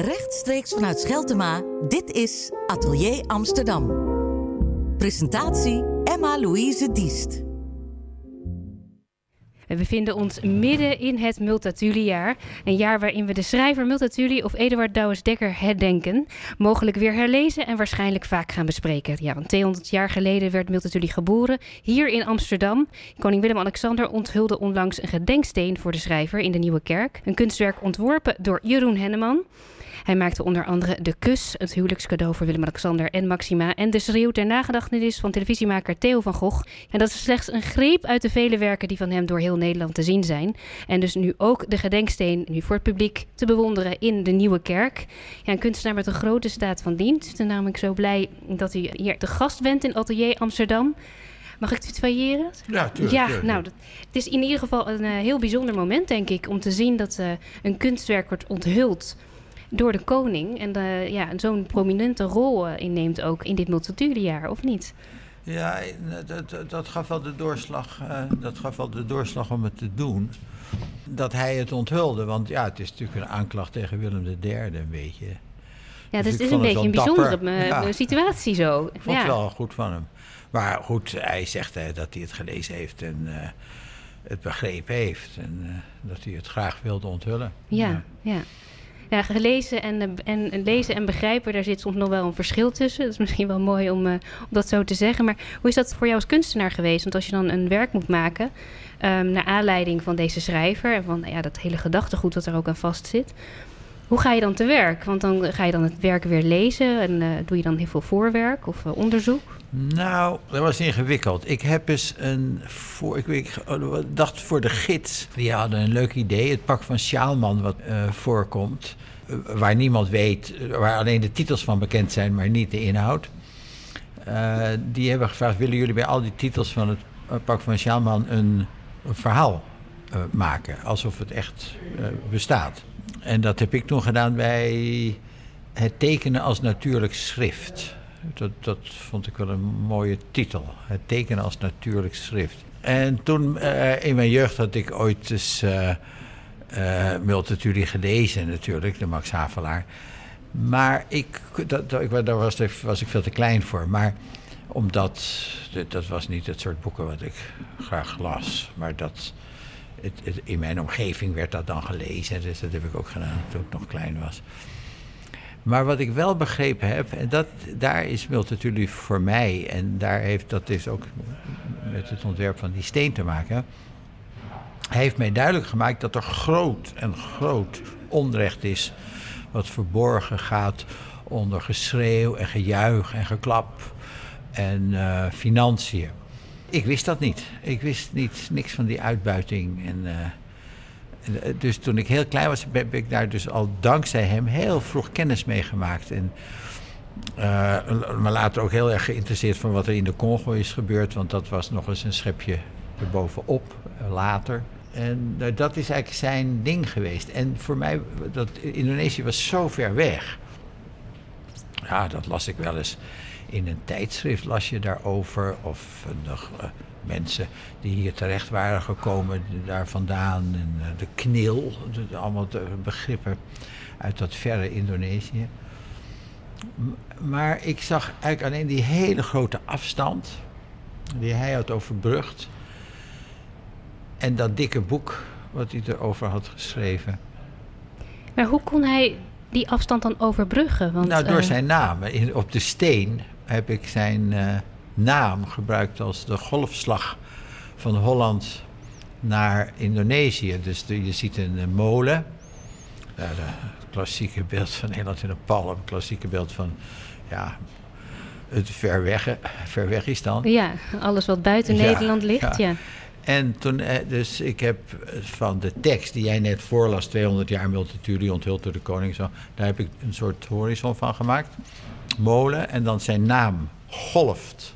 Rechtstreeks vanuit Scheltema, dit is Atelier Amsterdam. Presentatie Emma-Louise Diest. We bevinden ons midden in het Multatuli-jaar. Een jaar waarin we de schrijver Multatuli of Eduard Douwes-Dekker herdenken. Mogelijk weer herlezen en waarschijnlijk vaak gaan bespreken. Ja, want 200 jaar geleden werd Multatuli geboren, hier in Amsterdam. Koning Willem-Alexander onthulde onlangs een gedenksteen voor de schrijver in de Nieuwe Kerk. Een kunstwerk ontworpen door Jeroen Henneman. Hij maakte onder andere De Kus, het huwelijkscadeau voor Willem-Alexander en Maxima... en De Schreeuw ter nagedachtenis van televisiemaker Theo van Gogh. En dat is slechts een greep uit de vele werken die van hem door heel Nederland te zien zijn. En dus nu ook de gedenksteen nu voor het publiek te bewonderen in de Nieuwe Kerk. Ja, een kunstenaar met een grote staat van dienst. En namelijk zo blij dat u hier te gast bent in Atelier Amsterdam. Mag ik tutoyeren? Ja, tuurlijk. Ja, tuurlijk. nou, dat, het is in ieder geval een eh, heel bijzonder moment, denk ik, om te zien dat eh, een kunstwerk wordt onthuld door de koning. En de, ja, zo'n prominente rol eh, inneemt ook in dit multitudejaar, of niet? Ja, dat, dat, dat gaf wel de doorslag, eh, dat gaf wel de doorslag om het te doen. Dat hij het onthulde, want ja, het is natuurlijk een aanklacht tegen Willem III een beetje. Ja, Dus dus het is een beetje een bijzondere eh, Ja. situatie zo. Ik vond ja. het wel goed van hem. Maar goed, hij zegt eh, dat hij het gelezen heeft en eh, het begrepen heeft. En eh, dat hij het graag wilde onthullen. Ja, ja. Ja, gelezen en, eh, en lezen en begrijpen, daar zit soms nog wel een verschil tussen. Dat is misschien wel mooi om, eh, om dat zo te zeggen. Maar hoe is dat voor jou als kunstenaar geweest? Want als je dan een werk moet maken, ehm, naar aanleiding van deze schrijver... en van ja, dat hele gedachtegoed dat er ook aan vast zit... Hoe ga je dan te werk? Want dan ga je dan het werk weer lezen en eh, doe je dan heel veel voorwerk of eh, onderzoek? Nou, dat was ingewikkeld. Ik heb eens een voor, ik, ik dacht voor de gids. Die hadden een leuk idee. Het pak van Sjaalman wat eh, voorkomt. waar niemand weet, waar alleen de titels van bekend zijn, maar niet de inhoud. Die hebben gevraagd: willen jullie bij al die titels van het pak van Sjaalman een, verhaal maken? Alsof het echt eh, bestaat. En dat heb ik toen gedaan bij het tekenen als natuurlijk schrift. Dat, dat vond ik wel een mooie titel. Het tekenen als natuurlijk schrift. En toen, eh, in mijn jeugd, had ik ooit eens eh eh, Multatuli gelezen natuurlijk, de Max Havelaar. Maar ik, dat, dat, ik, daar was, ik veel te klein voor. Maar omdat, dat, dat was niet het soort boeken wat ik graag las. Maar dat, het, in mijn omgeving werd dat dan gelezen. Dus dat heb ik ook gedaan toen ik nog klein was. Maar wat ik wel begrepen heb, en dat, daar is Multatuli voor mij, en daar heeft, dat heeft ook met het ontwerp van die steen te maken. Hij heeft mij duidelijk gemaakt dat er groot en groot onrecht is, wat verborgen gaat onder geschreeuw en gejuich en geklap en eh, financiën. Ik wist dat niet. Ik wist niet, niks van die uitbuiting. En, eh, eh, dus toen ik heel klein was, heb ik daar dus al dankzij hem heel vroeg kennis mee gemaakt. En eh, maar later ook heel erg geïnteresseerd van wat er in de Congo is gebeurd. Want dat was nog eens een schepje erbovenop, later. En dat is eigenlijk zijn ding geweest. En voor mij, dat Indonesië was zo ver weg. Ja, dat las ik wel eens in een tijdschrift, las je daarover. Of nog eh, mensen die hier terecht waren gekomen, daar vandaan. En eh, de knil, de- allemaal de begrippen uit dat verre Indonesië. M- Maar ik zag eigenlijk alleen die hele grote afstand die hij had overbrugd. En dat dikke boek wat hij erover had geschreven. Maar hoe kon hij die afstand dan overbruggen? Want, nou, door zijn naam. In, op de steen heb ik zijn eh, naam gebruikt als de golfslag van Holland naar Indonesië. Dus de- je ziet een, eh, molen. Ja, het klassieke beeld van Nederland in een palm. Het klassieke beeld van ja, het ver weg, ver weg is dan. Ja, alles wat buiten Ja, Nederland ligt, ja. ja. En toen, eh, dus ik heb eh, van de tekst die jij net voorlas, 200 jaar Multatuli onthuld door de koning, zo, daar heb ik een soort horizon van gemaakt. Molen en dan zijn naam golft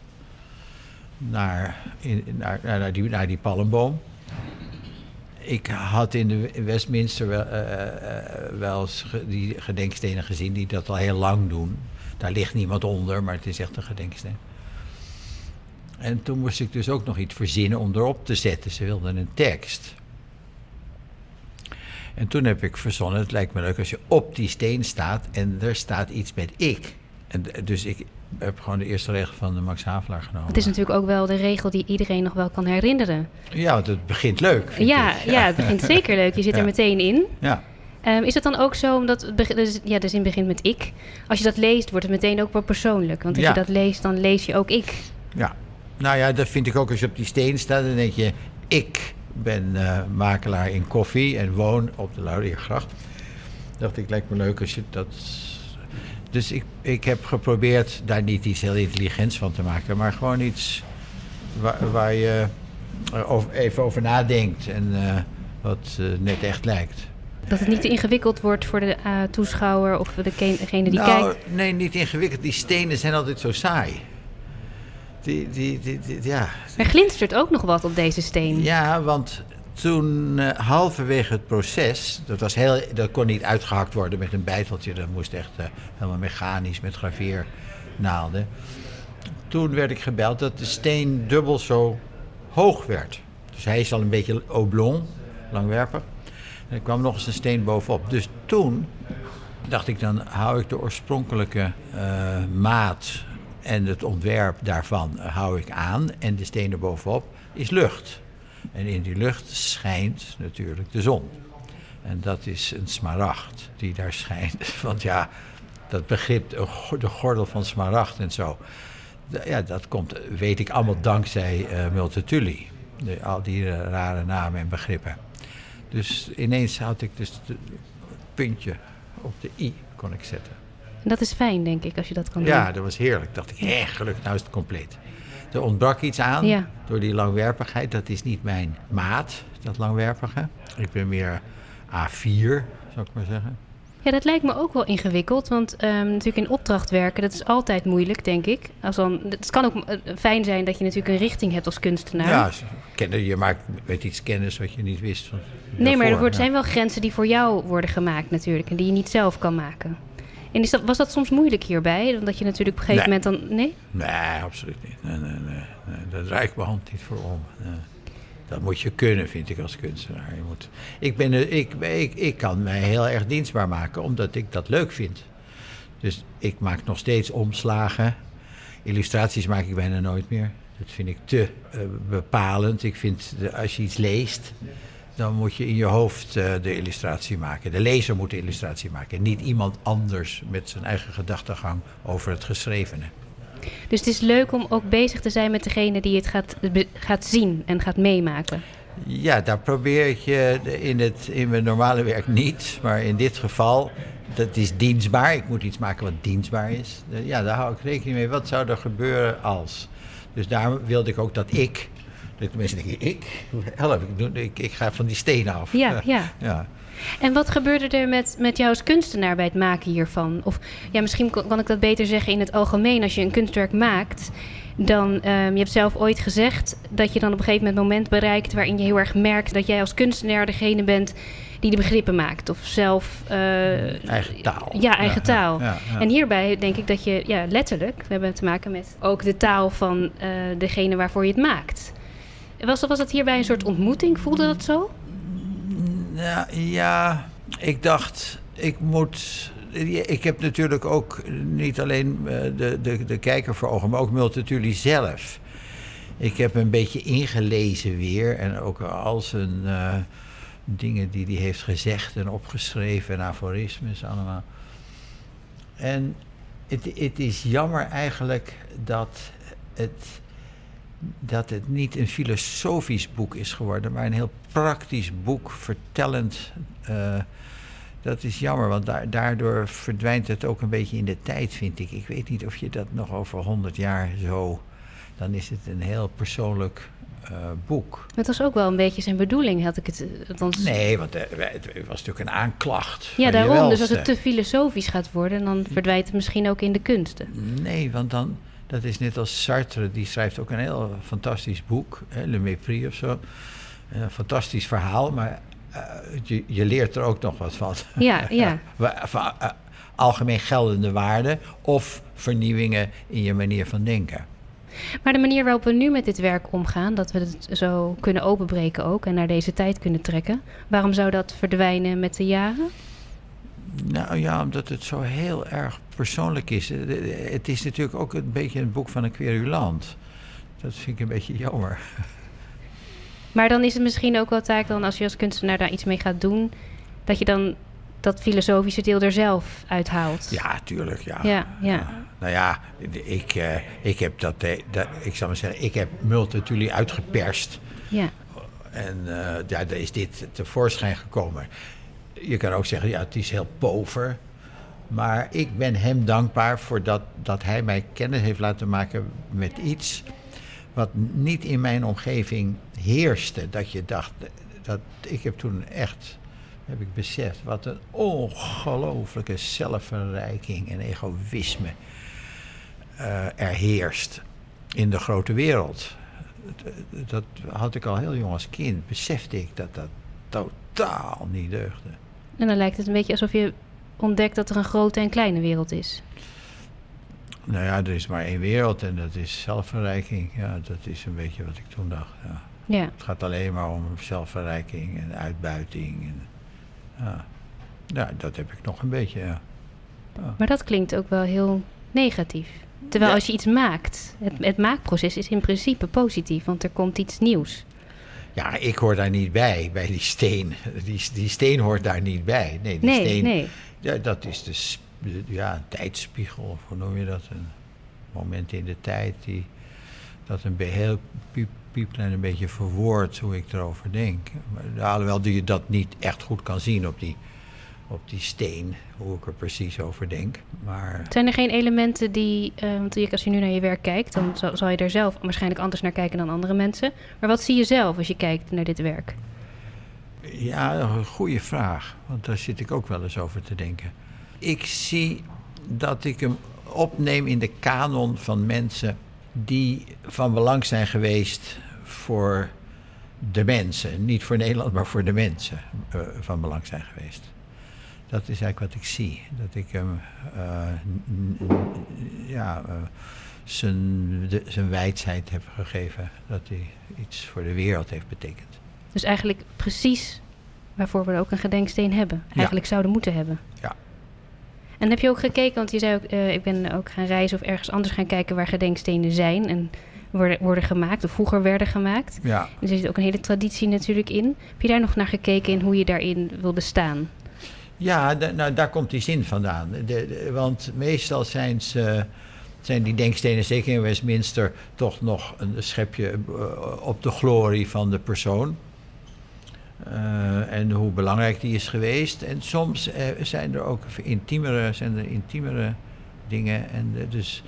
naar, in, naar, die, naar die palmboom. Ik had in de Westminster wel, eh, eh, eh, wel eens die gedenkstenen gezien die dat al heel lang doen. Daar ligt niemand onder, maar het is echt een gedenksteen. En toen moest ik dus ook nog iets verzinnen om erop te zetten. Ze wilden een tekst. En toen heb ik verzonnen, het lijkt me leuk als je op die steen staat en er staat iets met ik. En dus ik heb gewoon de eerste regel van de Max Havelaar genomen. Het is natuurlijk ook wel de regel die iedereen nog wel kan herinneren. Ja, want het begint leuk. vind Ja, ik. ja, het begint zeker leuk. Je zit er Ja. meteen in. Ja. Ehm, is het dan ook zo, omdat het dus, ja, de zin begint met ik. Als je dat leest, wordt het meteen ook wel persoonlijk. Want als Ja. je dat leest, dan lees je ook ik. Ja, nou ja, dat vind ik ook als je op die steen staat. Dan denk je, ik ben eh, makelaar in koffie en woon op de Lauriergracht. Dacht ik, lijkt me leuk als je dat... Dus ik, ik heb geprobeerd daar niet iets heel intelligents van te maken, maar gewoon iets waar, waar je even over nadenkt en eh, wat eh, net echt lijkt. Dat het niet te ingewikkeld wordt voor de eh, toeschouwer of degene die nou, kijkt. nee, niet ingewikkeld. Die stenen zijn altijd zo saai. Die, die, die, die- ja, Er glinstert ook nog wat op deze steen. Ja, want toen eh, halverwege het proces, dat, was heel, dat kon niet uitgehakt worden met een bijteltje, dat moest echt eh, helemaal mechanisch met graveernaalden. Toen werd ik gebeld dat de steen dubbel zo hoog werd. Dus hij is al een beetje oblong, langwerpig. En er kwam nog eens een steen bovenop. Dus toen dacht ik, dan hou ik de oorspronkelijke eh, maat en het ontwerp daarvan hou ik aan. En de steen er bovenop is lucht. En in die lucht schijnt natuurlijk de zon. En dat is een smaragd die daar schijnt. Want ja, dat begrip, de go- de gordel van smaragd en zo. Ja, dat komt, weet ik allemaal dankzij eh Multatuli. De, al die eh, rare namen en begrippen. Dus ineens had ik dus het puntje op de i kon ik zetten. En dat is fijn, denk ik, als je dat kan Ja, doen. dat was heerlijk. Dacht ik, hé, gelukkig, nou is het compleet. Er ontbrak iets aan Ja. door die langwerpigheid. Dat is niet mijn maat, dat langwerpige. Ik ben meer A4, zou ik maar zeggen. Ja, dat lijkt me ook wel ingewikkeld. Want ehm, natuurlijk in opdracht werken, dat is altijd moeilijk, denk ik. Als dan, het kan ook eh, fijn zijn dat je natuurlijk een richting hebt als kunstenaar. Ja, kennen, je maakt met iets kennis wat je niet wist. Van nee, maar er daarvoor, wordt, ja. zijn wel grenzen die voor jou worden gemaakt natuurlijk. En die je niet zelf kan maken. En is dat, was dat soms moeilijk hierbij? Omdat je natuurlijk op een gegeven Nee. moment dan... Nee? Nee, absoluut niet. Nee, nee, nee. Daar draai ik mijn hand niet voor om. Nee. Dat moet je kunnen, vind ik, als kunstenaar. Je moet, ik, ben, ik, ik, ik kan mij heel erg dienstbaar maken, omdat ik dat leuk vind. Dus ik maak nog steeds omslagen. Illustraties maak ik bijna nooit meer. Dat vind ik te eh, bepalend. Ik vind, de, als je iets leest, dan moet je in je hoofd eh, de illustratie maken. De lezer moet de illustratie maken. Niet iemand anders met zijn eigen gedachtegang over het geschrevene. Dus het is leuk om ook bezig te zijn met degene die het gaat, gaat zien en gaat meemaken. Ja, daar probeer ik je in, het, in mijn normale werk niet. Maar in dit geval, dat is dienstbaar. Ik moet iets maken wat dienstbaar is. Eh, Ja, daar hou ik rekening mee. Wat zou er gebeuren als? Dus daar wilde ik ook dat ik... Dat de mensen denken, ik? Help, ik, doe- ik, ik ga van die steen af. Ja, ja. ja. En wat gebeurde er met, met jou als kunstenaar bij het maken hiervan? Of ja, misschien kan, kan ik dat beter zeggen in het algemeen. Als je een kunstwerk maakt, dan... ehm, je hebt zelf ooit gezegd dat je dan op een gegeven moment moment bereikt... waarin je heel erg merkt dat jij als kunstenaar degene bent die de begrippen maakt. Of zelf... eh, Eigen taal. Ja, eigen Ja, taal. ja, ja. En hierbij denk ik dat je, ja, letterlijk, we hebben te maken met ook de taal van eh, degene waarvoor je het maakt. Was, was dat hierbij een soort ontmoeting? Voelde dat zo? Ja, ja, ik dacht, ik moet. Ik heb natuurlijk ook niet alleen eh, de, de, de kijker voor ogen, maar ook Multatuli zelf. Ik heb een beetje ingelezen weer en ook al zijn eh, dingen die hij heeft gezegd en opgeschreven en aforismes allemaal. En het, het is jammer eigenlijk dat het, dat het niet een filosofisch boek is geworden, maar een heel praktisch boek, vertellend. eh, dat is jammer, want da- daardoor verdwijnt het ook een beetje in de tijd, vind ik. Ik weet niet of je dat nog over honderd jaar zo. Dan is het een heel persoonlijk eh, boek. Het was ook wel een beetje zijn bedoeling, had ik het. eh, Althans, Nee, want eh, het was natuurlijk een aanklacht. Ja, daarom. Dus als het te filosofisch gaat worden, dan verdwijnt het misschien ook in de kunsten. Nee, want dan, dat is net als Sartre, die schrijft ook een heel fantastisch boek, hè, Le Mépris of zo. Een fantastisch verhaal, maar eh, je, je leert er ook nog wat van. Ja, ja. Van, eh, algemeen geldende waarden of vernieuwingen in je manier van denken. Maar de manier waarop we nu met dit werk omgaan, dat we het zo kunnen openbreken ook en naar deze tijd kunnen trekken, waarom zou dat verdwijnen met de jaren? Nou ja, omdat het zo heel erg persoonlijk is. Eh, het is natuurlijk ook een beetje een boek van een querulant. Dat vind ik een beetje jammer. Maar dan is het misschien ook wel taak dan als je als kunstenaar daar iets mee gaat doen, dat je dan dat filosofische deel er zelf uithaalt. Ja, tuurlijk. Ja. Ja, ja. Nou ja, ik, uh, ik heb dat, eh, dat, ik zal maar zeggen, ik heb Multatuli uitgeperst. Ja. En uh, ja, daar is dit tevoorschijn gekomen. Je kan ook zeggen, ja, het is heel pover. Maar ik ben hem dankbaar voor dat, dat hij mij kennis heeft laten maken met iets wat niet in mijn omgeving heerste. Dat je dacht, dat, ik heb toen echt heb ik beseft wat een ongelooflijke zelfverrijking en egoïsme uh, er heerst in de grote wereld. Dat had ik al heel jong als kind, besefte ik dat dat totaal niet deugde. En dan lijkt het een beetje alsof je ontdekt dat er een grote en kleine wereld is. Nou ja, er is maar één wereld en dat is zelfverrijking. Ja, dat is een beetje wat ik toen dacht. Ja. Ja. Het gaat alleen maar om zelfverrijking en uitbuiting. En, ja. ja, dat heb ik nog een beetje, ja. ja. Maar dat klinkt ook wel heel negatief. Terwijl als je iets maakt, het, het maakproces is in principe positief, want er komt iets nieuws. Ja, ik hoor daar niet bij, bij die steen. Die, die steen hoort daar niet bij. Nee, die Nee, steen, nee. Ja, dat is de, ja, een tijdspiegel, of hoe noem je dat? Een moment in de tijd die dat een heel piep, piepklein een beetje verwoordt hoe ik erover denk. Maar, alhoewel die je dat niet echt goed kan zien op die, op die steen, hoe ik er precies over denk. Maar Zijn er geen elementen die, eh, want als je nu naar je werk kijkt, dan zal, zal je er zelf waarschijnlijk anders naar kijken dan andere mensen. Maar wat zie je zelf als je kijkt naar dit werk? Ja, een goede vraag. Want daar zit ik ook wel eens over te denken. Ik zie dat ik hem opneem in de kanon van mensen die van belang zijn geweest voor de mensen. Niet voor Nederland, maar voor de mensen eh, van belang zijn geweest. Dat is eigenlijk wat ik zie. Dat ik hem eh, ja, eh, zijn, de, zijn wijsheid heb gegeven. Dat hij iets voor de wereld heeft betekend. Dus eigenlijk precies waarvoor we ook een gedenksteen hebben. Eigenlijk zouden moeten hebben. Ja. En heb je ook gekeken, want je zei ook, eh, ik ben ook gaan reizen of ergens anders gaan kijken waar gedenkstenen zijn en worden, worden gemaakt, of vroeger werden gemaakt. Ja. Er zit ook een hele traditie natuurlijk in. Heb je daar nog naar gekeken in hoe je daarin wilde staan? Ja, nou, daar komt die zin vandaan. De, de- want meestal zijn, ze, zijn die denkstenen, zeker in Westminster, toch nog een schepje eh, op de glorie van de persoon. Eh, en hoe belangrijk die is geweest. En soms eh, zijn er ook intiemere, zijn er intiemere dingen. En eh, dus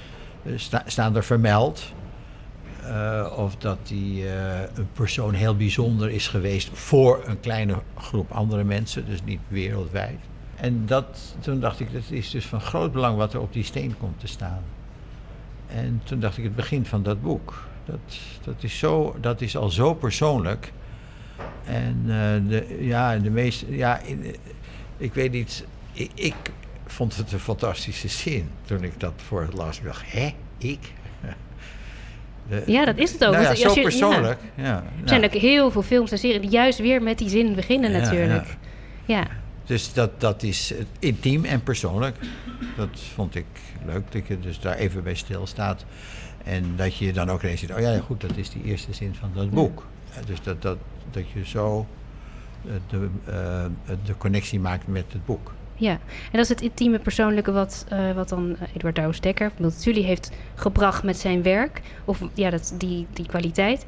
sta- staan er vermeld. of dat die een persoon heel bijzonder is geweest voor een kleine groep andere mensen, dus niet wereldwijd. En dat, toen dacht ik, dat is dus van groot belang wat er op die steen komt te staan. En toen dacht ik, het begin van dat boek, dat, dat, is, zo, dat is al zo persoonlijk. En eh, de, ja, de meeste, ja, ik weet niet, ik, ik vond het een fantastische zin toen ik dat voor het. Ik dacht, hè, ik? De- Ja, dat is het ook. Nou ja, zo je- persoonlijk. Ja. Er nou, zijn ook heel veel films en series die juist weer met die zin beginnen natuurlijk. Ja. Dus dat, dat is intiem en persoonlijk. Dat vond ik leuk, dat je dus daar even bij stilstaat. En dat je dan ook ineens ziet, oh ja, ja, goed, dat is die eerste zin van dat boek. Ja, dus dat, dat, dat je zo eh, de, eh, de connectie maakt met het boek. Ja, en dat is het intieme persoonlijke wat, eh, wat dan eh, Eduard Douwes Dekker, Multatuli, heeft gebracht met zijn werk. Of ja, dat, die, die kwaliteit.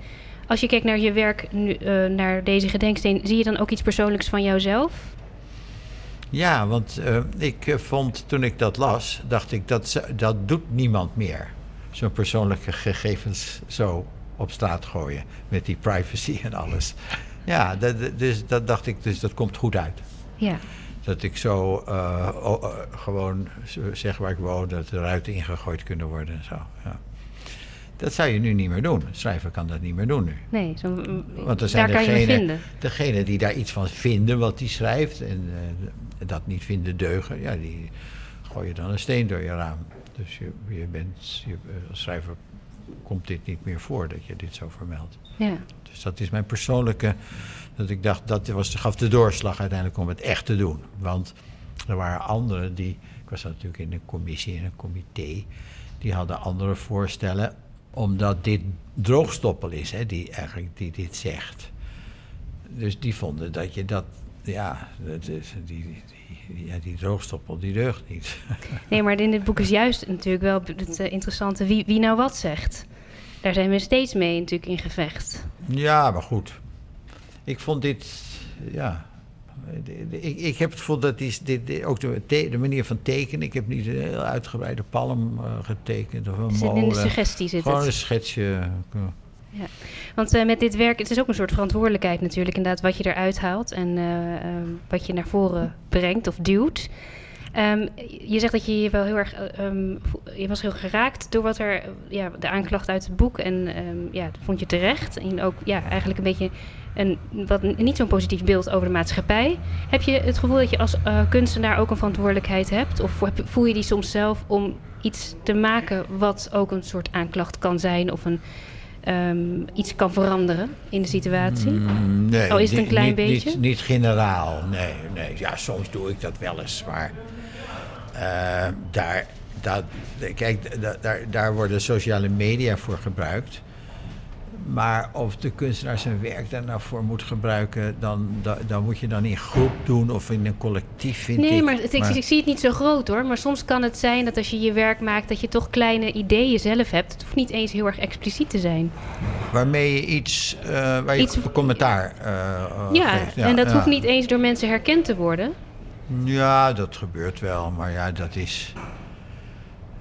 Als je kijkt naar je werk, nu, eh, naar deze gedenksteen, zie je dan ook iets persoonlijks van jouzelf? Ja, want eh, ik eh, vond toen ik dat las, dacht ik, dat, dat doet niemand meer. Zo'n persoonlijke gegevens zo op straat gooien. Met die privacy en alles. Ja, dat, dus dat dacht ik, dus dat komt goed uit. Ja, Dat ik zo eh, eh, gewoon zeg waar ik woon, dat de ruiten ingegooid kunnen worden en zo. Ja. Dat zou je nu niet meer doen. Een schrijver kan dat niet meer doen nu. nee, zo, Want er zijn daar kan je me degene- vinden. Degene die daar iets van vinden wat hij schrijft en eh, dat niet vinden deugen, ja, die gooien dan een steen door je raam. Dus je, je bent je, als schrijver komt dit niet meer voor dat je dit zo vermeldt. Ja. Dus dat is mijn persoonlijke. Dat ik dacht, dat was, gaf de doorslag uiteindelijk om het echt te doen. Want er waren anderen die. Ik was natuurlijk in een commissie, in een comité. Die hadden andere voorstellen. Omdat dit droogstoppel is, hè, die eigenlijk die dit zegt. Dus die vonden dat je dat. Ja, is, die, die, ja, die droogstoppel die deugt niet. Nee, maar in dit boek is juist natuurlijk wel het uh, interessante wie, wie nou wat zegt. Daar zijn we steeds mee natuurlijk in gevecht. Ja, maar goed. Ik vond dit, ja. Ik, ik heb het gevoel dat die, dit, ook de, de, manier van tekenen. Ik heb niet een heel uitgebreide palm uh, getekend. Of een molen. in de suggestie zit Gewoon het. een schetsje. Ja, want uh, met dit werk, het is ook een soort verantwoordelijkheid natuurlijk, inderdaad, wat je eruit haalt en uh, uh, wat je naar voren brengt of duwt. Um, je zegt dat je je wel heel erg, um, je was heel geraakt door wat er, ja, de aanklacht uit het boek en ja, dat vond je terecht. En ook, ja, eigenlijk een beetje een wat niet zo'n positief beeld over de maatschappij. Heb je het gevoel dat je als kunstenaar ook een verantwoordelijkheid hebt? Of voel je die soms zelf om iets te maken wat ook een soort aanklacht kan zijn of een Um, iets kan veranderen in de situatie? Mm, nee, Al is het een klein niet, beetje? Niet, niet, generaal, nee, nee. Ja, soms doe ik dat wel eens, maar uh, daar, dat, kijk, da, daar, daar worden sociale media voor gebruikt. Maar of de kunstenaar zijn werk daar nou voor moet gebruiken, dan, dan, dan moet je dan in groep doen of in een collectief, vind nee, ik. maar, het, maar ik, ik, zie het niet zo groot hoor. Maar soms kan het zijn dat als je je werk maakt, dat je toch kleine ideeën zelf hebt. Het hoeft niet eens heel erg expliciet te zijn. Waarmee je iets, uh, waar je iets, commentaar uh, ja, geeft. Ja, en dat ja. hoeft niet eens door mensen herkend te worden. Ja, dat gebeurt wel. Maar ja, dat is...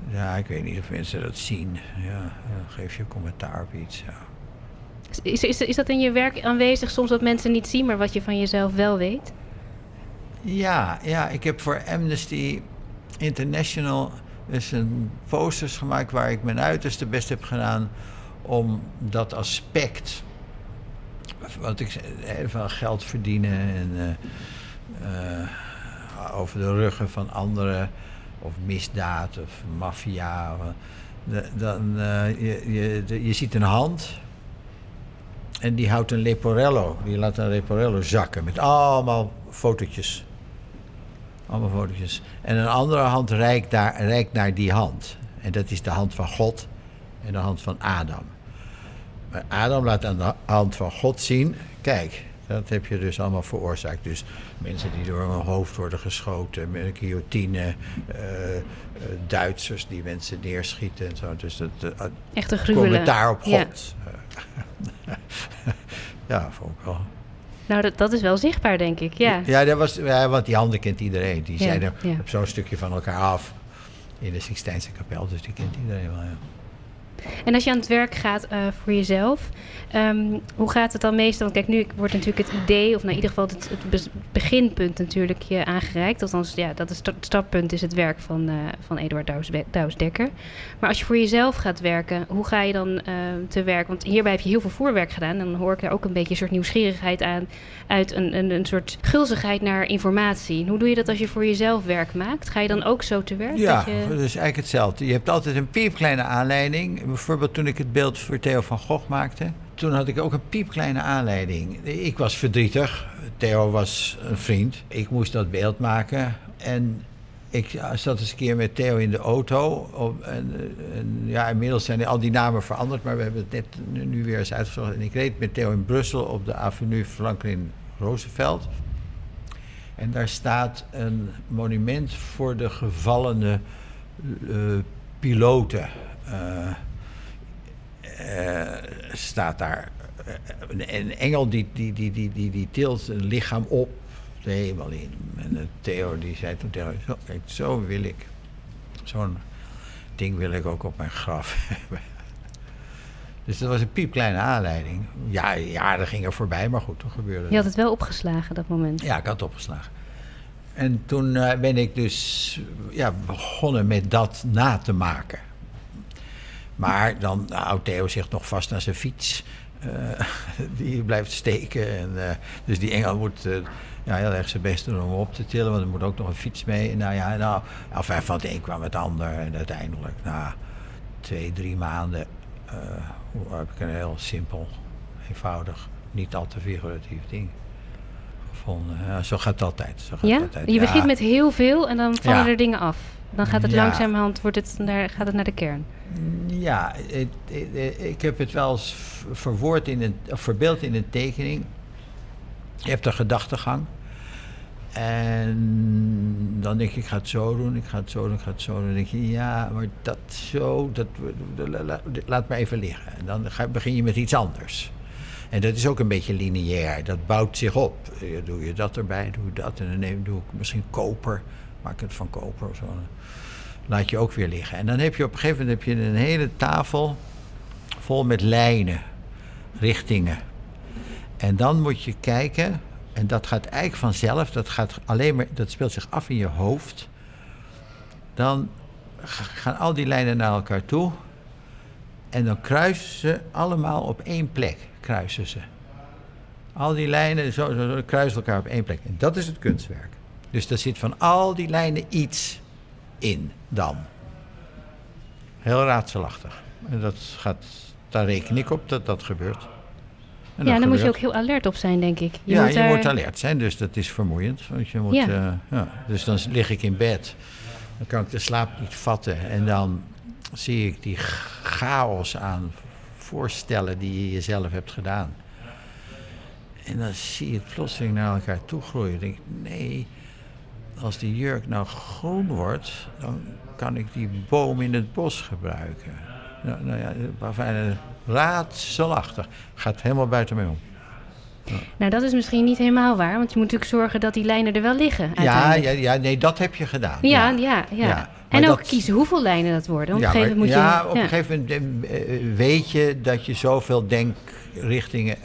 Ja, ik weet niet of mensen dat zien. Ja, geef je commentaar op iets, ja. Is, is, is dat in je werk aanwezig soms dat mensen niet zien, maar wat je van jezelf wel weet? Ja, ja ik heb voor Amnesty International dus een posters gemaakt waar ik mijn uiterste best heb gedaan om dat aspect, wat ik van geld verdienen en uh, uh, over de ruggen van anderen, of misdaad of maffia, dan uh, je, je, je ziet een hand en die houdt een leporello. Die laat een leporello zakken met allemaal fotootjes. Allemaal fotootjes. En een andere hand reikt, daar, reikt naar die hand. En dat is de hand van God en de hand van Adam. Maar Adam laat aan de hand van God zien: kijk, dat heb je dus allemaal veroorzaakt. Dus mensen die door hun hoofd worden geschoten, met een guillotine, uh, uh, Duitsers die mensen neerschieten en zo. Dus dat uh, Echt een gruwelen. commentaar op God. Ja. ja, vond ik wel. Nou, dat, dat is wel zichtbaar, denk ik, ja. Ja, dat was, ja want die handen kent iedereen. Die Ja, zijn er ja. op zo'n stukje van elkaar af. In de Sixtijnse kapel, dus die kent iedereen wel, ja. En als je aan het werk gaat eh, voor jezelf, ehm, hoe gaat het dan meestal? Kijk, nu wordt natuurlijk het idee, of nou in ieder geval het, het be- beginpunt natuurlijk je aangereikt. Althans, ja, dat is het startpunt is het werk van, eh, van Eduard Douws- Douws-Dekker. Maar als je voor jezelf gaat werken, hoe ga je dan eh, te werk? Want hierbij heb je heel veel voorwerk gedaan. En dan hoor ik er ook een beetje een soort nieuwsgierigheid aan, uit een, een, een soort gulzigheid naar informatie. En hoe doe je dat als je voor jezelf werk maakt? Ga je dan ook zo te werk? Ja, Dat je... dat is eigenlijk hetzelfde. Je hebt altijd een piepkleine aanleiding. Bijvoorbeeld toen ik het beeld voor Theo van Gogh maakte. Toen had ik ook een piepkleine aanleiding. Ik was verdrietig. Theo was een vriend. Ik moest dat beeld maken. En ik zat eens een keer met Theo in de auto. En, ja, inmiddels zijn al die namen veranderd. Maar we hebben het net nu, weer eens uitgezocht. En ik reed met Theo in Brussel op de avenue Franklin Roosevelt. En daar staat een monument voor de gevallene uh, piloten. Uh, staat daar een, een engel die, die, die, die, die, die tilt een lichaam op de hemel in. En Theo die zei toen tegen zo, kijk, zo wil ik. Zo'n ding wil ik ook op mijn graf hebben. Dus dat was een piepkleine aanleiding. Ja, jaren gingen voorbij, maar goed, toen gebeurde Je had het wel opgeslagen, dat moment. Ja, ik had het opgeslagen. En toen uh, ben ik dus ja, begonnen met dat na te maken. Maar dan nou, houdt Theo zich nog vast aan zijn fiets. Uh, die blijft steken. En, uh, dus die engel moet uh, ja, heel erg zijn best doen om op te tillen. Want er moet ook nog een fiets mee. Nou ja, nou, enfin, van het een kwam het ander. En uiteindelijk, na twee, drie maanden, eh, heb ik een heel simpel, eenvoudig, niet al te figuratief ding gevonden. Zo gaat het altijd. Zo gaat Ja? het altijd. Je begint met heel veel en dan vallen Ja. er dingen af. Dan gaat het Ja. langzamerhand wordt het naar, gaat het naar de kern. Ja, het- het- ik heb het wel eens verwoord in een, of verbeeld in een tekening. Je hebt een gedachtegang. En dan denk ik, ik ga het zo doen, ik ga het zo doen, ik ga het zo doen. Dan denk je, ja, maar dat zo, dat, la- la- laat maar even liggen. En dan ga, begin je met iets anders. En dat is ook een beetje lineair, dat bouwt zich op. Doe je dat erbij, doe je dat. En dan neem, doe ik misschien koper, maak het van koper of zo. Laat je ook weer liggen. En dan heb je op een gegeven moment heb je een hele tafel vol met lijnen, richtingen. En dan moet je kijken, en dat gaat eigenlijk vanzelf, dat, gaat alleen maar, dat speelt zich af in je hoofd. Dan gaan al die lijnen naar elkaar toe. En dan kruisen ze allemaal op één plek. Kruisen ze. Al die lijnen zo, zo, kruisen elkaar op één plek. En dat is het kunstwerk. Dus er zit van al die lijnen iets in dan. Heel raadselachtig. En dat gaat, daar reken ik op dat dat gebeurt. En ja, dan moet je ook heel alert op zijn, denk ik. ja, moet je daar- moet alert zijn, dus dat is vermoeiend. Want je moet, Ja. eh, ja. Dus dan lig ik in bed. Dan kan ik de slaap niet vatten. En dan zie ik die chaos aan voorstellen die je jezelf hebt gedaan. En dan zie je het plotseling naar elkaar toe groeien. Dan denk ik, nee, als die jurk nou groen wordt, dan kan ik die boom in het bos gebruiken. Nou, nou ja, enfin, raadselachtig. Gaat helemaal buiten mij om. Nou, dat is misschien niet helemaal waar, want je moet natuurlijk zorgen dat die lijnen er wel liggen. Ja, ja, ja, nee, dat heb je gedaan. Ja, ja, ja. En ook dat- kiezen hoeveel lijnen dat worden. Op Ja, een gegeven maar- moment moet je. ja, op een gegeven moment eh, eh, weet je dat je zoveel denkrichtingen,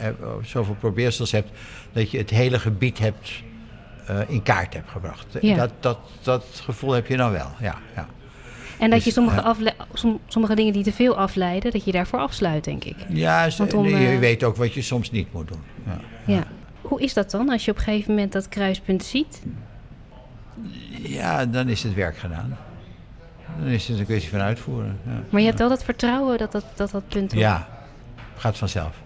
zoveel probeersels hebt, dat je het hele gebied hebt eh, in kaart hebt gebracht. Ja. Dat, dat, dat gevoel heb je dan wel, ja. ja. En dat dus, je sommige, ja. afle- som- sommige dingen die te veel afleiden, dat je daarvoor afsluit, denk ik. Ja, Want om, je eh, weet ook wat je soms niet moet doen. Ja. Ja. Hoe is dat dan als je op een gegeven moment dat kruispunt ziet? ja, dan is het werk gedaan. Dan is het een kwestie van uitvoeren. Ja, Maar je hebt wel dat vertrouwen dat dat, dat, dat punt. ja. gaat vanzelf.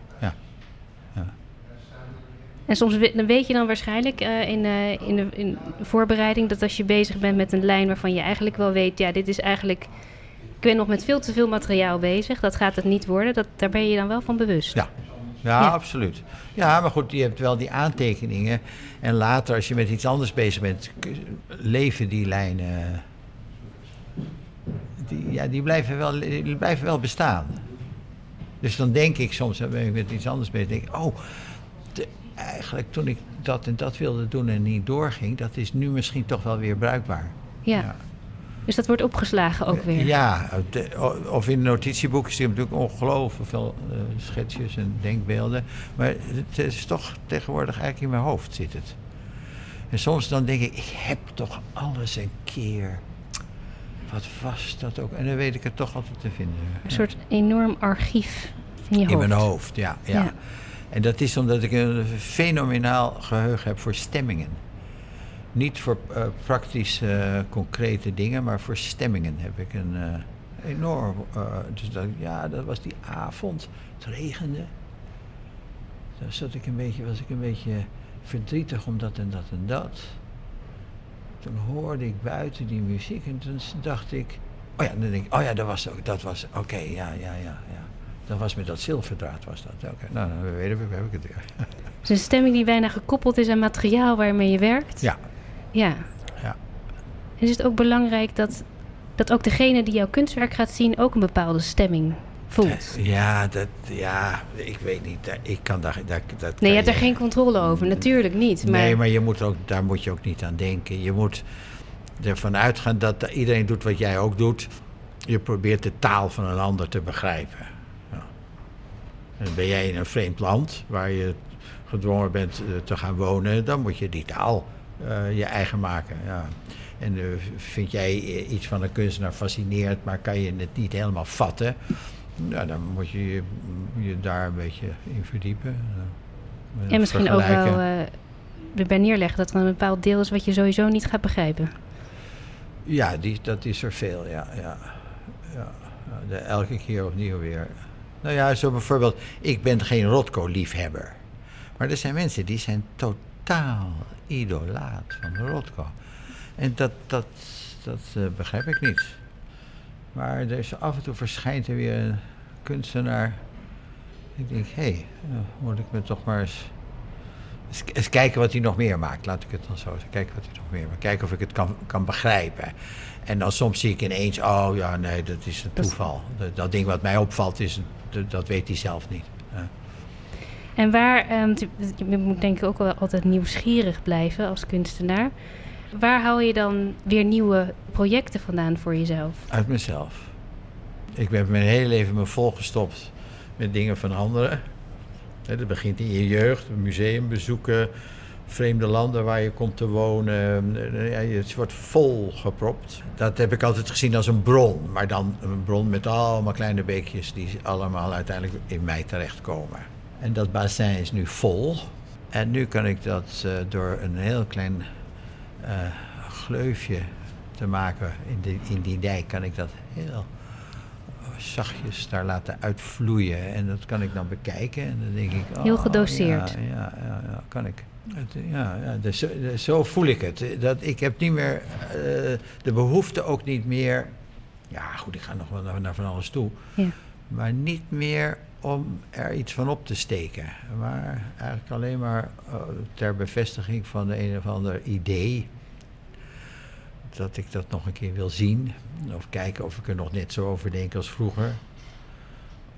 En soms weet je dan waarschijnlijk eh, in, eh, in, de, in de voorbereiding dat als je bezig bent met een lijn waarvan je eigenlijk wel weet, ja, dit is eigenlijk. Ik ben nog met veel te veel materiaal bezig, dat gaat het niet worden. Dat, daar ben je dan wel van bewust. Ja. Ja, Ja. absoluut. Ja, maar goed, je hebt wel die aantekeningen. En later, als je met iets anders bezig bent, leven die lijnen. Die, ja, die blijven, wel, die blijven wel bestaan. Dus dan denk ik soms, ben ik met iets anders bezig, denk ik, oh, eigenlijk toen ik dat en dat wilde doen en niet doorging, dat is nu misschien toch wel weer bruikbaar. Ja. Ja. Dus dat wordt opgeslagen ook weer. Ja, de- of in notitieboeken zie je natuurlijk ongelooflijk veel eh, schetsjes en denkbeelden. Maar het is toch tegenwoordig eigenlijk in mijn hoofd zit het. En soms dan denk ik, ik heb toch alles een keer. Wat was dat ook? En dan weet ik het toch altijd te vinden. Een soort enorm archief in je In hoofd. mijn hoofd, ja, ja. Ja. En dat is omdat ik een fenomenaal geheugen heb voor stemmingen. Niet voor eh, praktische, eh, concrete dingen, maar voor stemmingen heb ik een eh, enorm. dus dat, ja, dat was die avond. Het regende. Daar zat ik een beetje, was ik een beetje verdrietig om dat en dat en dat. Toen hoorde ik buiten die muziek en toen dacht ik. Oh ja, dan denk ik, oh ja, dat was ook, dat was, oké, ja, ja, ja, ja. Dat was met dat zilverdraad was dat. Oké, nou, dan weten we, heb ik het weer. Het is een stemming die bijna gekoppeld is aan materiaal waarmee je werkt. Ja, Ja. ja. En is het ook belangrijk dat, dat ook degene die jouw kunstwerk gaat zien ook een bepaalde stemming voelt? Ja, dat, ja, ik weet niet. daar- Ik kan daar, daar dat Nee, je hebt er geen controle over. Natuurlijk niet. Maar, Nee, maar je moet ook, daar moet je ook niet aan denken. Je moet ervan uitgaan dat iedereen doet wat jij ook doet. Je probeert de taal van een ander te begrijpen. En ben jij in een vreemd land waar je gedwongen bent eh, te gaan wonen, dan moet je die taal eh, je eigen maken. Ja. En eh, vind jij iets van een kunstenaar fascinerend, maar kan je het niet helemaal vatten, nou, dan moet je je, je daar een beetje in verdiepen. en misschien ook wel erbij neerleggen dat er een bepaald deel is wat je sowieso niet gaat begrijpen. Ja, die, dat is er veel, ja. ja, ja. Elke keer opnieuw weer. Nou ja, zo bijvoorbeeld, ik ben geen Rotko-liefhebber. Maar er zijn mensen die zijn totaal idolaat van Rotko. En dat, dat, dat eh, begrijp ik niet. Maar er is, af en toe verschijnt er weer een kunstenaar. Ik denk, hé, hey, nou, moet ik me toch maar eens, eens, eens kijken wat hij nog meer maakt. Laat ik het dan zo zeggen. Kijken wat hij nog meer maakt. Kijken of ik het kan, kan begrijpen. En dan soms zie ik ineens, oh ja, nee, dat is een toeval. Dat, dat ding wat mij opvalt, is, dat, dat weet hij zelf niet. Ja. En waar, um, je moet denk ik ook wel altijd nieuwsgierig blijven als kunstenaar. Waar haal je dan weer nieuwe projecten vandaan voor jezelf? Uit mezelf. Ik heb mijn hele leven me volgestopt met dingen van anderen. Dat begint in je jeugd, museum bezoeken, vreemde landen waar je komt te wonen. Het wordt vol gepropt. Dat heb ik altijd gezien als een bron. Maar dan een bron met allemaal kleine beekjes die allemaal uiteindelijk in mij terechtkomen. En dat bassin is nu vol. En nu kan ik dat uh, door een heel klein uh, gleufje te maken in, de, in die dijk, kan ik dat heel zachtjes daar laten uitvloeien. En dat kan ik dan bekijken. En dan denk ik... Oh, heel gedoseerd. Ja, ja, ja, ja kan ik. Het, ja, ja dus, dus, zo voel ik het. Dat, ik heb niet meer uh, de behoefte ook niet meer... Ja, goed, ik ga nog wel naar, naar van alles toe. Ja. Maar niet meer om er iets van op te steken. Maar eigenlijk alleen maar uh, ter bevestiging van de een of ander idee. Dat ik dat nog een keer wil zien. Of kijken of ik er nog net zo over denk als vroeger.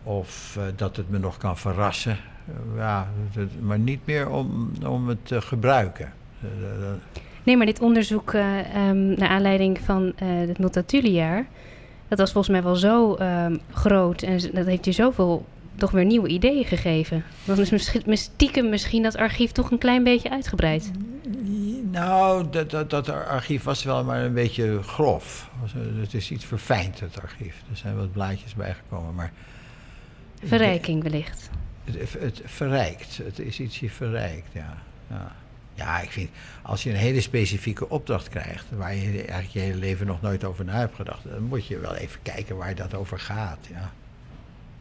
Of uh, dat het me nog kan verrassen. Uh, ja, dat, maar niet meer om, om het te gebruiken. Nee, maar dit onderzoek um, naar aanleiding van het Multatuli-jaar... dat was volgens mij wel zo um, groot en dat heeft je zoveel toch weer nieuwe ideeën gegeven. Dan is misschien, stiekem misschien dat archief toch een klein beetje uitgebreid. Nou, dat, dat, dat archief was wel maar een beetje grof. Het is iets verfijnd, het archief. Er zijn wat blaadjes bijgekomen, maar... Verrijking wellicht. Het, het, verrijkt. Het is ietsje verrijkt, ja. ja. Ja, ik vind, als je een hele specifieke opdracht krijgt, waar je eigenlijk je hele leven nog nooit over na hebt gedacht, dan moet je wel even kijken waar dat over gaat, ja.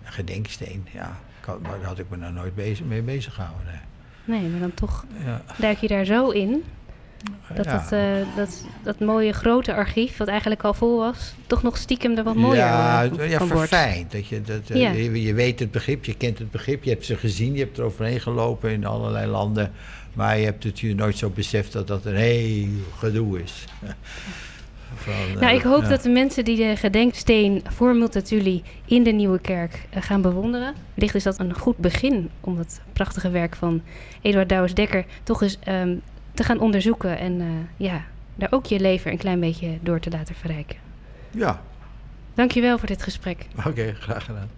Een gedenksteen, ja. Maar daar had ik me nou nooit bezig, mee bezig gehouden. Nee, maar dan toch ja. duik je daar zo in. Dat, ja. het, uh, dat dat mooie grote archief, wat eigenlijk al vol was, toch nog stiekem er wat mooier ja, uh, ja, verfijnd. Dat je, dat, uh, ja. je, je, weet het begrip, je kent het begrip, je hebt ze gezien, je hebt er overheen gelopen in allerlei landen. Maar je hebt het je nooit zo beseft dat dat een heel gedoe is. Van, nou, ik hoop dat de mensen die de gedenksteen voor Multatuli in de Nieuwe Kerk gaan bewonderen. Wellicht is dat een goed begin om het prachtige werk van Eduard Douwes-Dekker toch eens um, te gaan onderzoeken en uh, ja, daar ook je leven een klein beetje door te laten verrijken. Ja. Dankjewel voor dit gesprek. Oké, okay, graag gedaan.